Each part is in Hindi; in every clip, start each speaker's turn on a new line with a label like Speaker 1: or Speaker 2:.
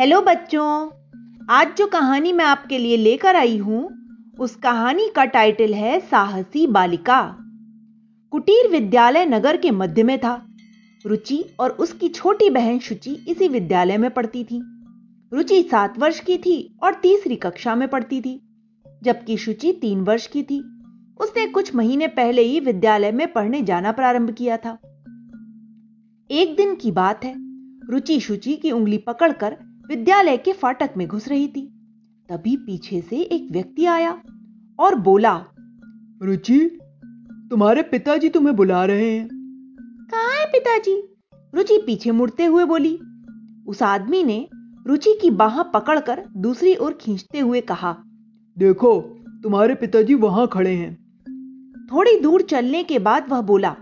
Speaker 1: हेलो बच्चों, आज जो कहानी मैं आपके लिए लेकर आई हूँ, उस कहानी का टाइटल है साहसी बालिका। कुटीर विद्यालय नगर के मध्य में था। रुचि और उसकी छोटी बहन शुचि इसी विद्यालय में पढ़ती थी। रुचि सात वर्ष की थी और तीसरी कक्षा में पढ़ती थी। जबकि शुचि तीन वर्ष की थी। उसने कुछ महीने पहले ही विद्यालय में पढ़ने जाना प्रारंभ किया था। एक दिन की बात है। रुचि शुचि की उंगली पकड़कर विद्यालय के फाटक में घुस रही थी। तभी पीछे से एक व्यक्ति आया और बोला
Speaker 2: रुचि तुम्हारे पिताजी तुम्हें बुला रहे हैं।
Speaker 1: कहा है पिताजी? रुचि पीछे मुड़ते हुए बोली। उस आदमी ने रुचि की बाह पकड़कर दूसरी ओर खींचते हुए कहा
Speaker 2: देखो तुम्हारे पिताजी वहाँ खड़े हैं।
Speaker 1: थोड़ी दूर चलने के बाद वह बोला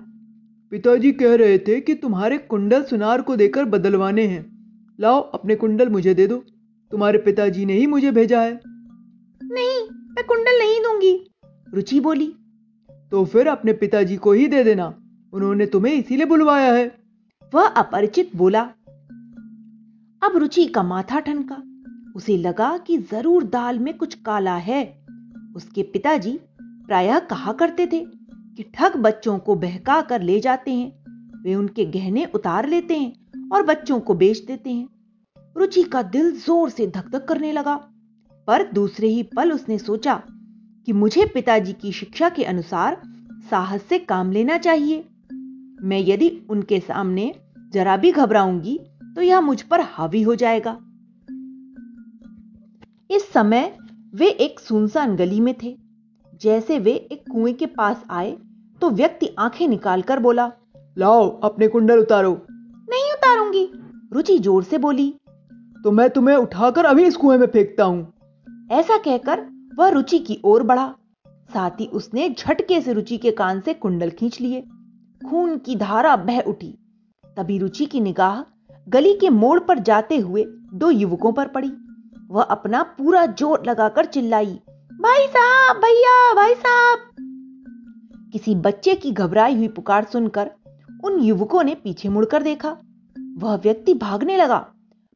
Speaker 2: पिताजी कह रहे थे कि तुम्हारे कुंडल सुनार को देकर बदलवाने हैं। लाओ अपने कुंडल मुझे दे दो। तुम्हारे पिताजी ने ही मुझे भेजा है।
Speaker 1: नहीं मैं कुंडल नहीं दूँगी। रुचि बोली
Speaker 2: तो फिर अपने पिताजी को ही दे देना। उन्होंने तुम्हें इसीलिए बुलवाया है।
Speaker 1: वह अपरिचित बोला अब रुचि का माथा ठनका। उसे लगा कि ज़रूर दाल में कुछ काला है। उसके पिताजी प्रायः कहा करते थे कि ठग बच्चों को बहका कर ले जाते हैं। वे उनके गहने उतार लेते हैं। और बच्चों को बेच देते हैं। रुचि का दिल ज़ोर से धक धक करने लगा। पर दूसरे ही पल उसने सोचा कि मुझे पिताजी की शिक्षा के अनुसार साहस से काम लेना चाहिए। मैं यदि उनके सामने जरा भी घबराऊँगी तो यह मुझ पर हावी हो जाएगा। इस समय वे एक सुनसान गली में थे। जैसे वे एक कुएँ के पास आए तो व्यक्ति आँखें निकालकर बोला,
Speaker 2: लाओ, अपने कुंडल उतारो।
Speaker 1: नहीं रुचि ज़ोर से बोली
Speaker 2: तो मैं तुम्हें उठाकर अभी इस कुएँ में फेंकता हूँ।
Speaker 1: ऐसा कहकर वह रुचि की ओर बढ़ा। साथ ही उसने झटके से रुचि के कान से कुंडल खींच लिए। खून की धारा बह उठी। तभी रुचि की निगाह गली के मोड़ पर जाते हुए दो युवकों पर पड़ी। वह अपना पूरा ज़ोर लगाकर चिल्लाई भाई साहब भैया भाई साहब! किसी बच्चे की घबराई हुई पुकार सुनकर उन युवकों ने पीछे मुड़कर देखा। वह व्यक्ति भागने लगा,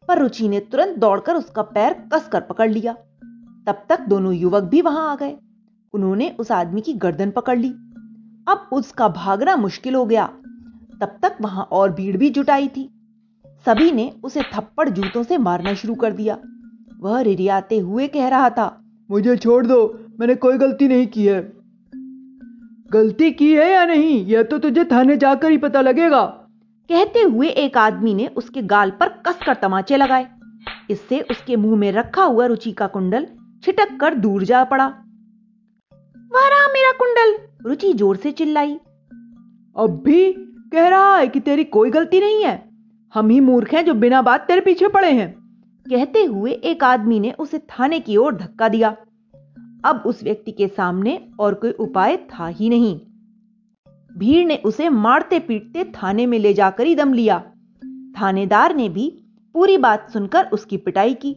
Speaker 1: पर रुचि ने तुरंत दौड़कर उसका पैर कसकर पकड़ लिया। तब तक दोनों युवक भी वहाँ आ गए। उन्होंने उस आदमी की गर्दन पकड़ ली। अब उसका भागना मुश्किल हो गया। तब तक वहाँ और भीड़ भी जुटाई थी। सभी ने उसे थप्पड़ जूतों से मारना शुरू कर दिया। वह रिरियाते हुए कह रहा था,
Speaker 2: मुझे छोड़ दो, मैंने कोई गलती नहीं की है। गलती की है या नहीं, यह तो तुझे थाने जाकर ही पता लगेगा।
Speaker 1: कहते हुए एक आदमी ने उसके गाल पर कसकर तमाचे लगाए। इससे उसके मुँह में रखा हुआ रुचि का कुंडल छिटक कर दूर जा पड़ा। वह रहा मेरा कुंडल! रुचि ज़ोर से चिल्लाई।
Speaker 2: अब भी कह रहा है कि तेरी कोई गलती नहीं है। हम ही मूर्ख हैं जो बिना बात तेरे पीछे पड़े हैं।
Speaker 1: कहते हुए एक आदमी ने उसे थाने की ओर धक्का दिया। अब उस व्यक्ति के सामने और कोई उपाय था ही नहीं। भीड़ ने उसे मारते पीटते थाने में ले जाकर ही दम लिया। थानेदार ने भी पूरी बात सुनकर उसकी पिटाई की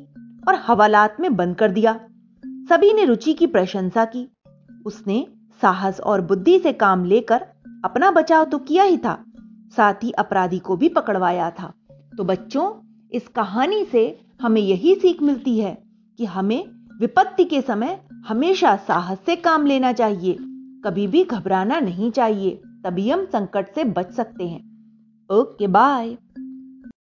Speaker 1: और हवालात में बंद कर दिया। सभी ने रुचि की, प्रशंसा की। उसने साहस और बुद्धि से काम लेकर अपना बचाव तो किया ही था, साथ ही अपराधी को भी पकड़वाया था। तो बच्चों, इस कहानी से हमें यही सीख मिलती है कि हमें विपत्ति के समय हमेशा साहस से काम लेना चाहिए। कभी भी घबराना नहीं चाहिए तभी हम संकट से बच सकते हैं। Okay bye.